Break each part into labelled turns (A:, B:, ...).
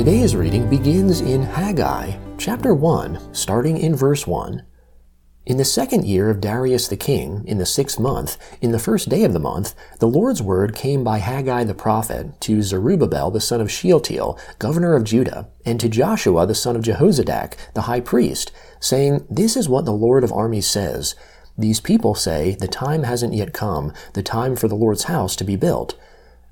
A: Today's reading begins in Haggai, chapter 1, starting in verse 1. In the second year of Darius the king, in the sixth month, in the first day of the month, the Lord's word came by Haggai the prophet to Zerubbabel the son of Shealtiel, governor of Judah, and to Joshua the son of Jehozadak, the high priest, saying, This is what the Lord of armies says. These people say, The time hasn't yet come, the time for the Lord's house to be built.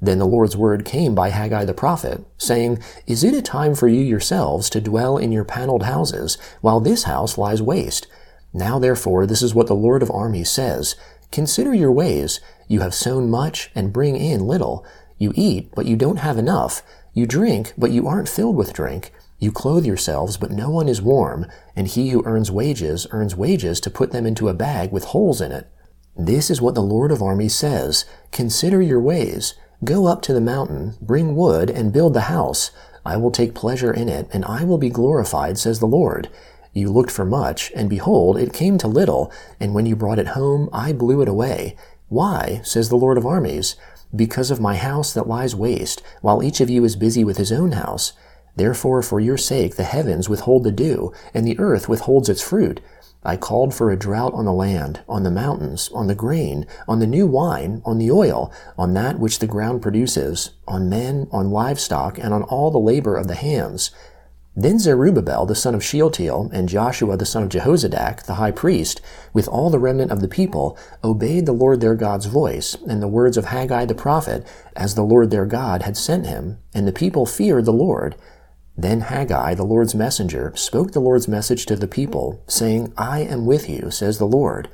A: Then the Lord's word came by Haggai the prophet, saying, Is it a time for you yourselves to dwell in your paneled houses, while this house lies waste? Now therefore this is what the Lord of armies says, Consider your ways. You have sown much and bring in little. You eat, but you don't have enough. You drink, but you aren't filled with drink. You clothe yourselves, but no one is warm, and he who earns wages earns wages to put them into a bag with holes in it. This is what the Lord of armies says, Consider your ways. Go up to the mountain, bring wood, and build the house. I will take pleasure in it, and I will be glorified, says the Lord. You looked for much, and behold, it came to little, and when you brought it home, I blew it away. Why, says the Lord of armies? Because of my house that lies waste, while each of you is busy with his own house. Therefore, for your sake, the heavens withhold the dew, and the earth withholds its fruit. I called for a drought on the land, on the mountains, on the grain, on the new wine, on the oil, on that which the ground produces, on men, on livestock, and on all the labor of the hands. Then Zerubbabel the son of Shealtiel and Joshua the son of Jehozadak, the high priest, with all the remnant of the people, obeyed the Lord their God's voice and the words of Haggai the prophet, as the Lord their God had sent him, and the people feared the Lord. Then Haggai, the Lord's messenger, spoke the Lord's message to the people, saying, I am with you, says the Lord.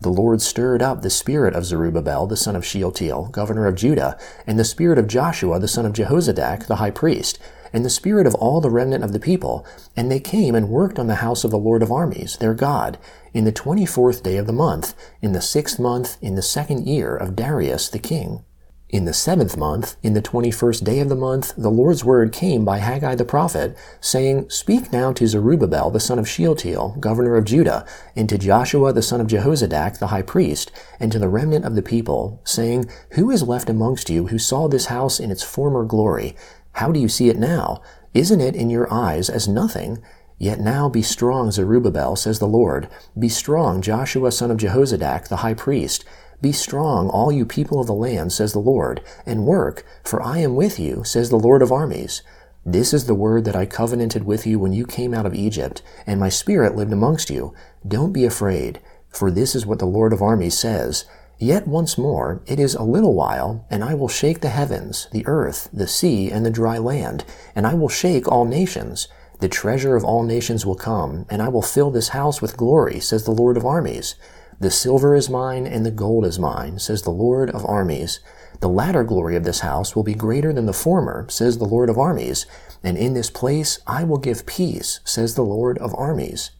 A: The Lord stirred up the spirit of Zerubbabel, the son of Shealtiel, governor of Judah, and the spirit of Joshua, the son of Jehozadak, the high priest, and the spirit of all the remnant of the people, and they came and worked on the house of the Lord of armies, their God, in the twenty-fourth day of the month, in the sixth month, in the second year of Darius the king. In the seventh month, in the twenty-first day of the month, the Lord's word came by Haggai the prophet, saying, Speak now to Zerubbabel the son of Shealtiel, governor of Judah, and to Joshua the son of Jehozadak the high priest, and to the remnant of the people, saying, Who is left amongst you who saw this house in its former glory? How do you see it now? Isn't it in your eyes as nothing? Yet now be strong, Zerubbabel, says the Lord. Be strong, Joshua son of Jehozadak the high priest. Be strong, all you people of the land, says the Lord, and work, for I am with you, says the Lord of armies. This is the word that I covenanted with you when you came out of Egypt, and my spirit lived amongst you. Don't be afraid, for this is what the Lord of armies says. Yet once more, it is a little while, and I will shake the heavens, the earth, the sea, and the dry land, and I will shake all nations. The treasure of all nations will come, and I will fill this house with glory, says the Lord of armies. The silver is mine and the gold is mine, says the Lord of armies. The latter glory of this house will be greater than the former, says the Lord of armies. And in this place I will give peace, says the Lord of armies.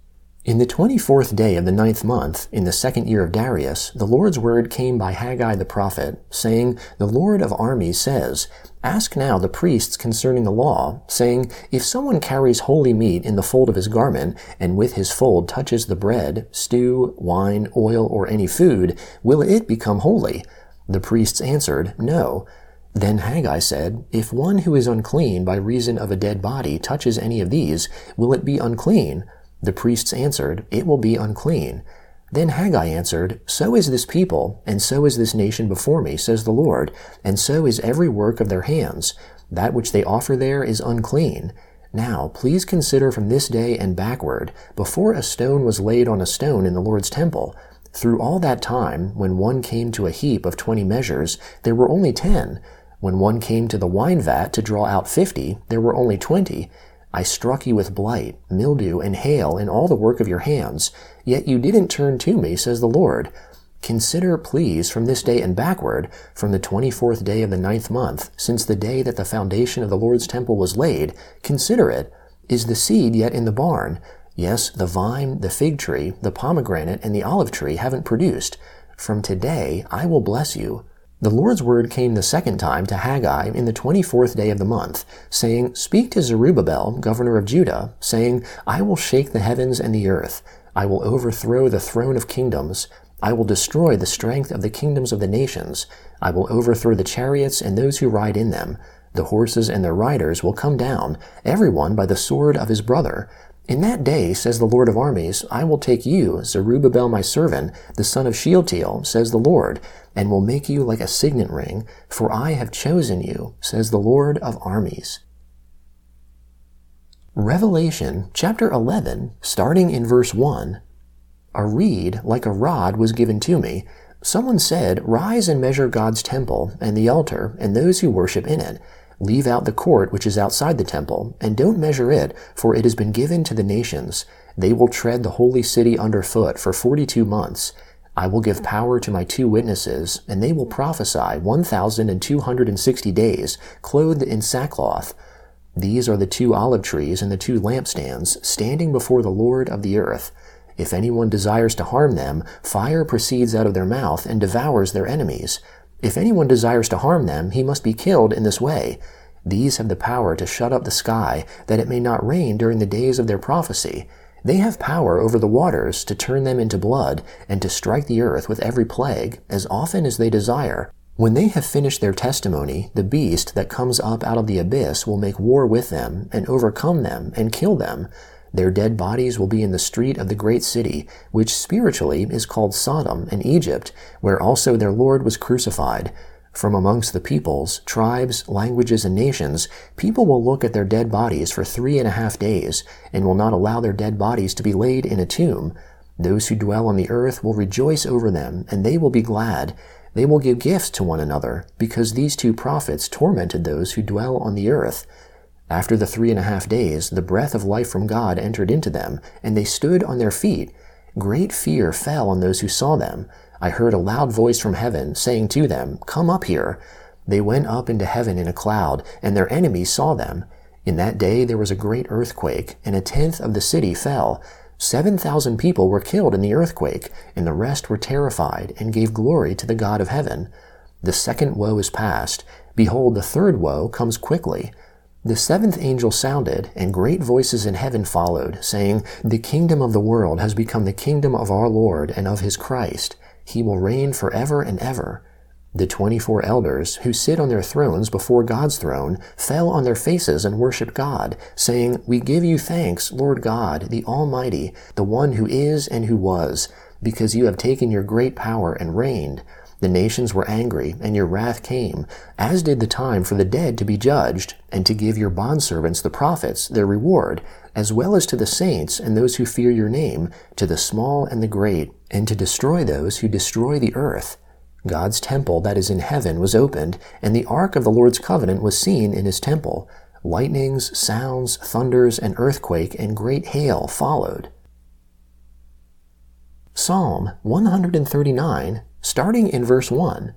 A: In the twenty-fourth day of the ninth month, in the second year of Darius, the Lord's word came by Haggai the prophet, saying, The Lord of armies says, Ask now the priests concerning the law, saying, If someone carries holy meat in the fold of his garment, and with his fold touches the bread, stew, wine, oil, or any food, will it become holy? The priests answered, No. Then Haggai said, If one who is unclean by reason of a dead body touches any of these, will it be unclean? The priests answered, It will be unclean. Then Haggai answered, So is this people, and so is this nation before me, says the Lord, and so is every work of their hands. That which they offer there is unclean. Now, please consider from this day and backward, before a stone was laid on a stone in the Lord's temple. Through all that time, when one came to a heap of twenty measures, there were only ten. When one came to the wine vat to draw out fifty, there were only twenty. I struck you with blight, mildew, and hail in all the work of your hands, yet you didn't turn to me, says the Lord. Consider, please, from this day and backward, from the twenty-fourth day of the ninth month, since the day that the foundation of the Lord's temple was laid, consider it. Is the seed yet in the barn? Yes, the vine, the fig tree, the pomegranate, and the olive tree haven't produced. From today I will bless you. The Lord's word came the second time to Haggai in the twenty fourth day of the month, saying, Speak to Zerubbabel, governor of Judah, saying, I will shake the heavens and the earth. I will overthrow the throne of kingdoms. I will destroy the strength of the kingdoms of the nations. I will overthrow the chariots and those who ride in them. The horses and their riders will come down, every one by the sword of his brother. In that day, says the Lord of armies, I will take you, Zerubbabel my servant, the son of Shealtiel, says the Lord, and will make you like a signet ring, for I have chosen you, says the Lord of armies. Revelation chapter 11, starting in verse 1. A reed like a rod was given to me. Someone said, Rise and measure God's temple, and the altar, and those who worship in it Leave out the court which is outside the temple, and don't measure it, for it has been given to the nations. They will tread the holy city underfoot for forty two months. I will give power to my two witnesses, and they will prophesy one thousand and two hundred and sixty days, clothed in sackcloth. These are the two olive trees and the two lampstands, standing before the Lord of the earth. If anyone desires to harm them, fire proceeds out of their mouth and devours their enemies. If anyone desires to harm them, he must be killed in this way. These have the power to shut up the sky, that it may not rain during the days of their prophecy. They have power over the waters to turn them into blood, and to strike the earth with every plague, as often as they desire. When they have finished their testimony, the beast that comes up out of the abyss will make war with them, and overcome them, and kill them. Their dead bodies will be in the street of the great city, which spiritually is called Sodom and Egypt, where also their Lord was crucified. From amongst the peoples, tribes, languages, and nations, people will look at their dead bodies for three and a half days, and will not allow their dead bodies to be laid in a tomb. Those who dwell on the earth will rejoice over them, and they will be glad. They will give gifts to one another, because these two prophets tormented those who dwell on the earth. After the three and a half days, the breath of life from God entered into them, and they stood on their feet. Great fear fell on those who saw them. I heard a loud voice from heaven, saying to them, Come up here. They went up into heaven in a cloud, and their enemies saw them. In that day there was a great earthquake, and a tenth of the city fell. Seven thousand people were killed in the earthquake, and the rest were terrified, and gave glory to the God of heaven. The second woe is past. Behold, the third woe comes quickly. The seventh angel sounded, and great voices in heaven followed, saying, The kingdom of the world has become the kingdom of our Lord and of his Christ. He will reign forever and ever. The twenty-four elders, who sit on their thrones before God's throne, fell on their faces and worshiped God, saying, We give you thanks, Lord God, the Almighty, the one who is and who was, because you have taken your great power and reigned. The nations were angry, and your wrath came, as did the time for the dead to be judged, and to give your bondservants the prophets their reward, as well as to the saints and those who fear your name, to the small and the great, and to destroy those who destroy the earth. God's temple that is in heaven was opened, and the ark of the Lord's covenant was seen in his temple. Lightnings, sounds, thunders, and earthquake, and great hail followed. Psalm 139 starting in verse 1.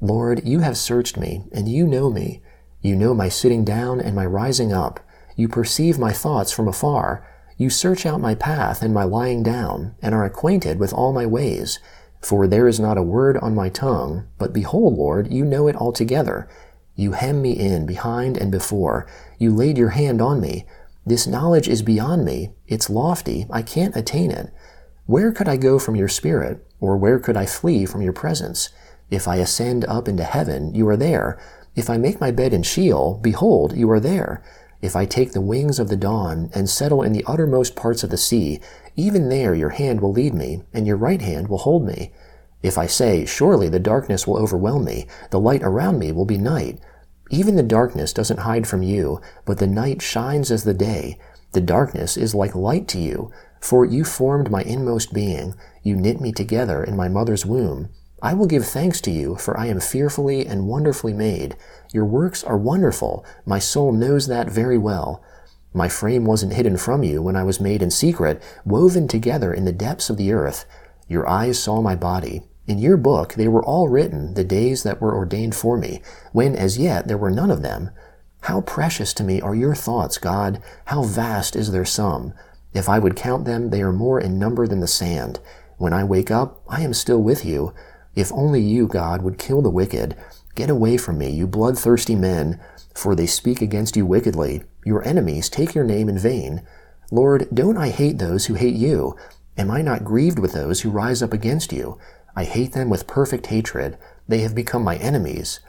A: Lord, you have searched me, and you know me. You know my sitting down and my rising up. You perceive my thoughts from afar. You search out my path and my lying down, and are acquainted with all my ways. For there is not a word on my tongue, but behold, Lord, you know it altogether. You hem me in behind and before. You laid your hand on me. This knowledge is beyond me. It's lofty. I can't attain it. Where could I go from your spirit? Or where could I flee from your presence? If I ascend up into heaven, you are there. If I make my bed in Sheol, behold, you are there. If I take the wings of the dawn and settle in the uttermost parts of the sea, even there your hand will lead me, and your right hand will hold me. If I say, Surely the darkness will overwhelm me, the light around me will be night. Even the darkness doesn't hide from you, but the night shines as the day. The darkness is like light to you. For you formed my inmost being, you knit me together in my mother's womb. I will give thanks to you, for I am fearfully and wonderfully made. Your works are wonderful, my soul knows that very well. My frame wasn't hidden from you when I was made in secret, woven together in the depths of the earth. Your eyes saw my body. In your book they were all written, the days that were ordained for me, when as yet there were none of them. How precious to me are your thoughts, God! How vast is their sum! If I would count them, they are more in number than the sand. When I wake up, I am still with you. If only you, God, would kill the wicked. Get away from me, you bloodthirsty men, for they speak against you wickedly. Your enemies take your name in vain. Lord, don't I hate those who hate you? Am I not grieved with those who rise up against you? I hate them with perfect hatred. They have become my enemies.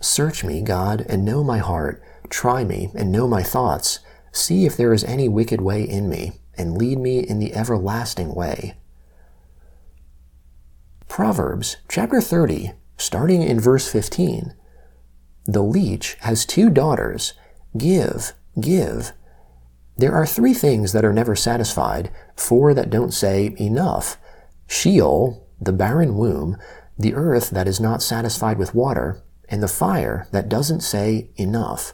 A: Search me, God, and know my heart. Try me and know my thoughts. See if there is any wicked way in me, and lead me in the everlasting way. Proverbs chapter 30, starting in verse 15. The leech has two daughters. Give, give. There are three things that are never satisfied, four that don't say enough. Sheol, the barren womb, the earth that is not satisfied with water, and the fire that doesn't say enough.